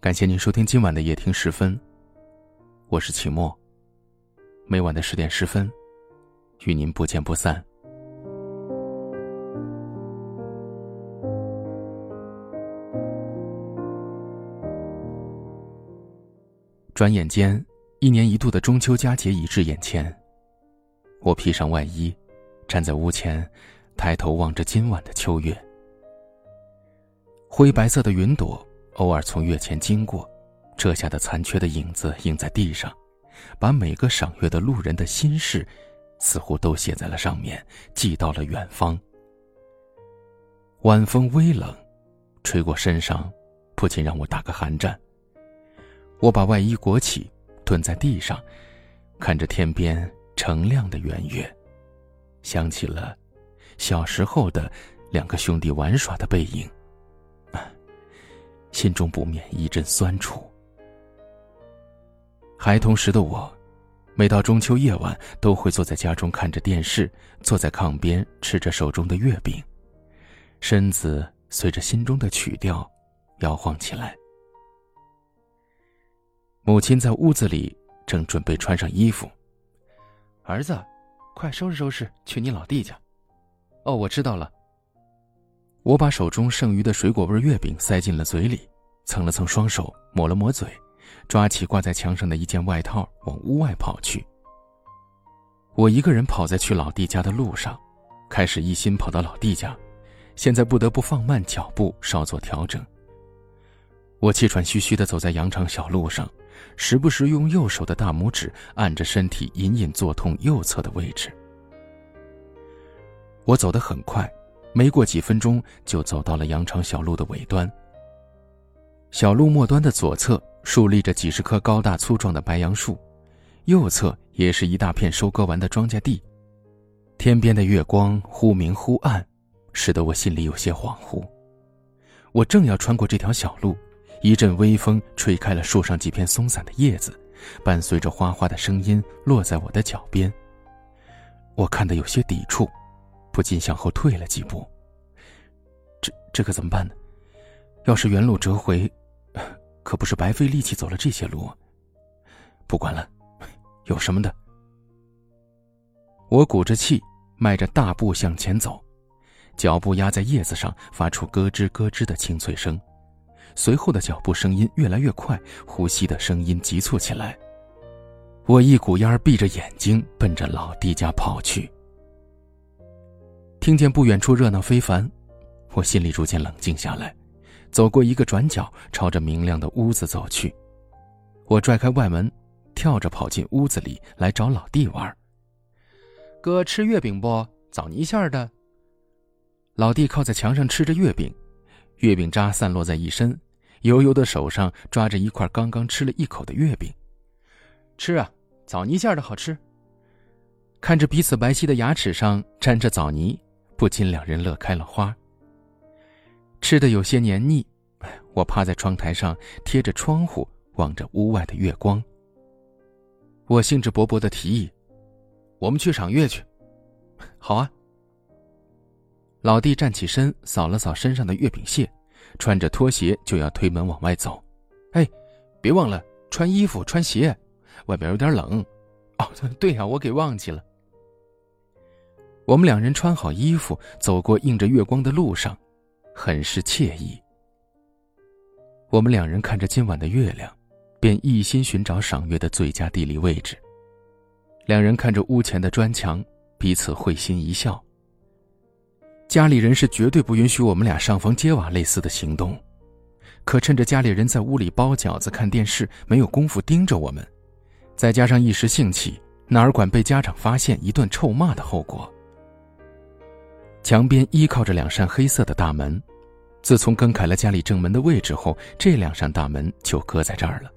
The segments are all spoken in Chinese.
感谢您收听今晚的夜听十分，我是齐墨。每晚的十点十分，与您不见不散。转眼间，一年一度的中秋佳节已至眼前。我披上外衣，站在屋前，抬头望着今晚的秋月。灰白色的云朵。偶尔从月前经过，这下的残缺的影子映在地上，把每个赏月的路人的心事，似乎都写在了上面，寄到了远方。晚风微冷，吹过身上，不禁让我打个寒战。我把外衣裹起，蹲在地上，看着天边澄亮的圆月，想起了小时候的两个兄弟玩耍的背影。心中不免一阵酸楚。孩童时的我，每到中秋夜晚，都会坐在家中看着电视，坐在炕边吃着手中的月饼，身子随着心中的曲调摇晃起来。母亲在屋子里正准备穿上衣服，儿子，快收拾收拾，去你老弟家。哦，我知道了。我把手中剩余的水果味月饼塞进了嘴里，蹭了蹭双手，抹了抹嘴，抓起挂在墙上的一件外套，往屋外跑去。我一个人跑在去老弟家的路上，开始一心跑到老弟家，现在不得不放慢脚步，稍作调整。我气喘吁吁地走在羊肠小路上，时不时用右手的大拇指按着身体隐隐作痛右侧的位置。我走得很快。没过几分钟，就走到了羊肠小路的尾端。小路末端的左侧竖立着几十棵高大粗壮的白杨树，右侧也是一大片收割完的庄稼地。天边的月光忽明忽暗，使得我心里有些恍惚。我正要穿过这条小路，一阵微风吹开了树上几片松散的叶子，伴随着哗哗的声音落在我的脚边。我看得有些抵触。不禁向后退了几步。这这可怎么办呢？要是原路折回，可不是白费力气走了这些路。不管了，有什么的。我鼓着气，迈着大步向前走，脚步压在叶子上，发出咯吱咯吱的清脆声。随后的脚步声音越来越快，呼吸的声音急促起来。我一股烟儿闭着眼睛，奔着老弟家跑去。听见不远处热闹非凡，我心里逐渐冷静下来，走过一个转角，朝着明亮的屋子走去。我拽开外门，跳着跑进屋子里来找老弟玩。哥吃月饼不？枣泥馅的。老弟靠在墙上吃着月饼，月饼渣散落在一身，油油的手上抓着一块刚刚吃了一口的月饼。吃啊，枣泥馅的好吃。看着彼此白皙的牙齿上沾着枣泥。不禁两人乐开了花。吃的有些黏腻，我趴在窗台上，贴着窗户望着屋外的月光。我兴致勃勃的提议：“我们去赏月去。”好啊。老弟站起身，扫了扫身上的月饼屑，穿着拖鞋就要推门往外走。哎，别忘了穿衣服、穿鞋，外边有点冷。哦，对呀，我给忘记了。我们两人穿好衣服，走过映着月光的路上，很是惬意。我们两人看着今晚的月亮，便一心寻找赏月的最佳地理位置。两人看着屋前的砖墙，彼此会心一笑。家里人是绝对不允许我们俩上房揭瓦类似的行动，可趁着家里人在屋里包饺子、看电视，没有功夫盯着我们，再加上一时兴起，哪管被家长发现一顿臭骂的后果。墙边依靠着两扇黑色的大门，自从更改了家里正门的位置后，这两扇大门就搁在这儿了。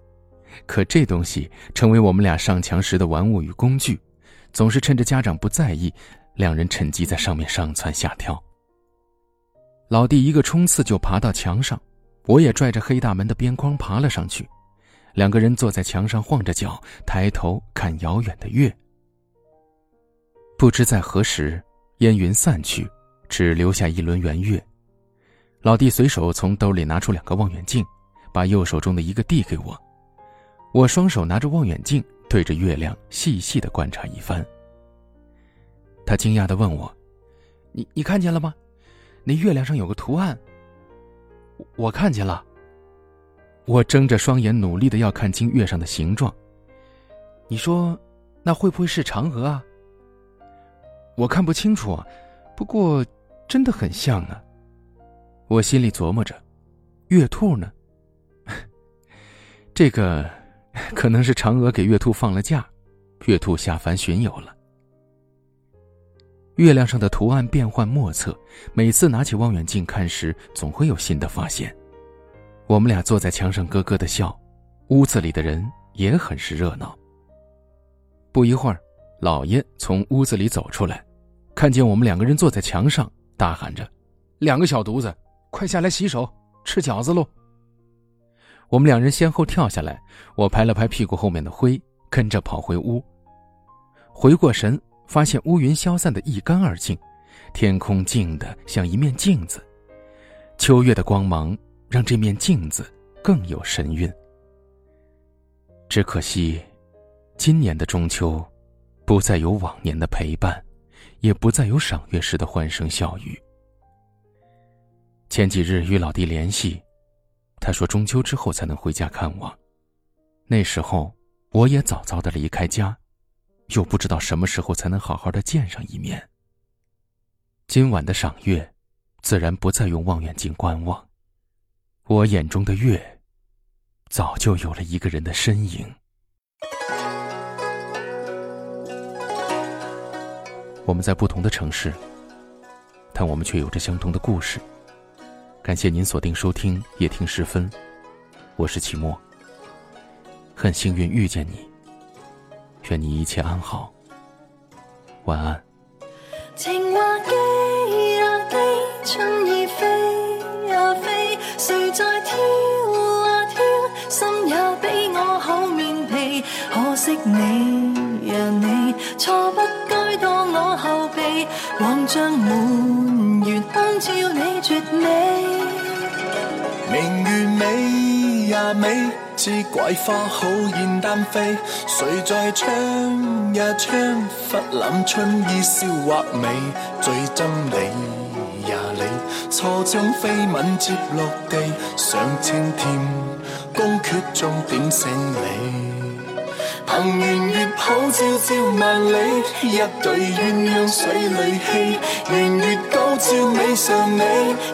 可这东西成为我们俩上墙时的玩物与工具，总是趁着家长不在意，两人趁机在上面上蹿下跳。老弟一个冲刺就爬到墙上，我也拽着黑大门的边框爬了上去，两个人坐在墙上晃着脚，抬头看遥远的月。不知在何时。烟云散去，只留下一轮圆月。老弟随手从兜里拿出两个望远镜，把右手中的一个递给我。我双手拿着望远镜，对着月亮细细的观察一番。他惊讶的问我：“你你看见了吗？那月亮上有个图案。”我看见了。我睁着双眼，努力的要看清月上的形状。你说，那会不会是嫦娥啊？我看不清楚，不过真的很像啊。我心里琢磨着，月兔呢？这个 可能是嫦娥给月兔放了假，月兔下凡巡游了。月亮上的图案变幻莫测，每次拿起望远镜看时，总会有新的发现。我们俩坐在墙上咯咯的笑，屋子里的人也很是热闹。不一会儿，老爷从屋子里走出来，看见我们两个人坐在墙上，大喊着：“两个小犊子，快下来洗手，吃饺子喽！”我们两人先后跳下来，我拍了拍屁股后面的灰，跟着跑回屋。回过神。发现乌云消散的一干二净，天空静得像一面镜子，秋月的光芒让这面镜子更有神韵。只可惜，今年的中秋，不再有往年的陪伴，也不再有赏月时的欢声笑语。前几日与老弟联系，他说中秋之后才能回家看望，那时候我也早早的离开家。又不知道什么时候才能好好的见上一面。今晚的赏月，自然不再用望远镜观望，我眼中的月，早就有了一个人的身影。我们在不同的城市，但我们却有着相同的故事。感谢您锁定收听夜听时分，我是齐墨。很幸运遇见你。愿你一切安好，晚安。情话寄啊寄，春意飞啊飞，谁在挑啊挑，心也比我厚面皮。可惜你呀你，错不后备，望将满月光照你绝美。明月美呀美。知桂花好燕丹飞，谁在唱呀唱？忽揽春意笑或美，最憎你呀你，错将飞吻接落地，上青天，宫阙中点醒你。凭圆月普照照万里，一对鸳鸯水里戏。圆月高照美上美，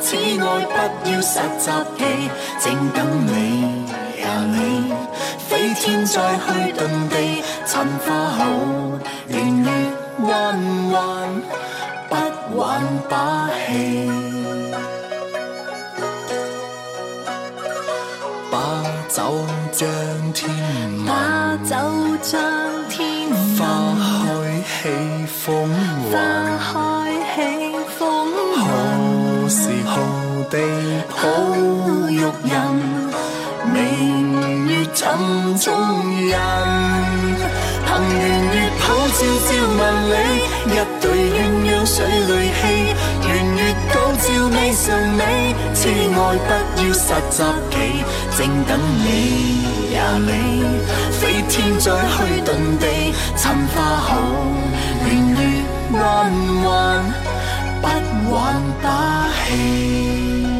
此爱不要实习期，正等你呀。你飞天再去遁地，寻花好，圆月弯弯，不玩把戏。酒将天把酒将天花开起风云，花开喜风？云，何时何地抱？玉人？明月沉中人，凭圆月普照照万里，一对鸳爱不要实习期，正等你呀你，飞天再去遁地，寻花好，圆月弯弯，不玩把戏。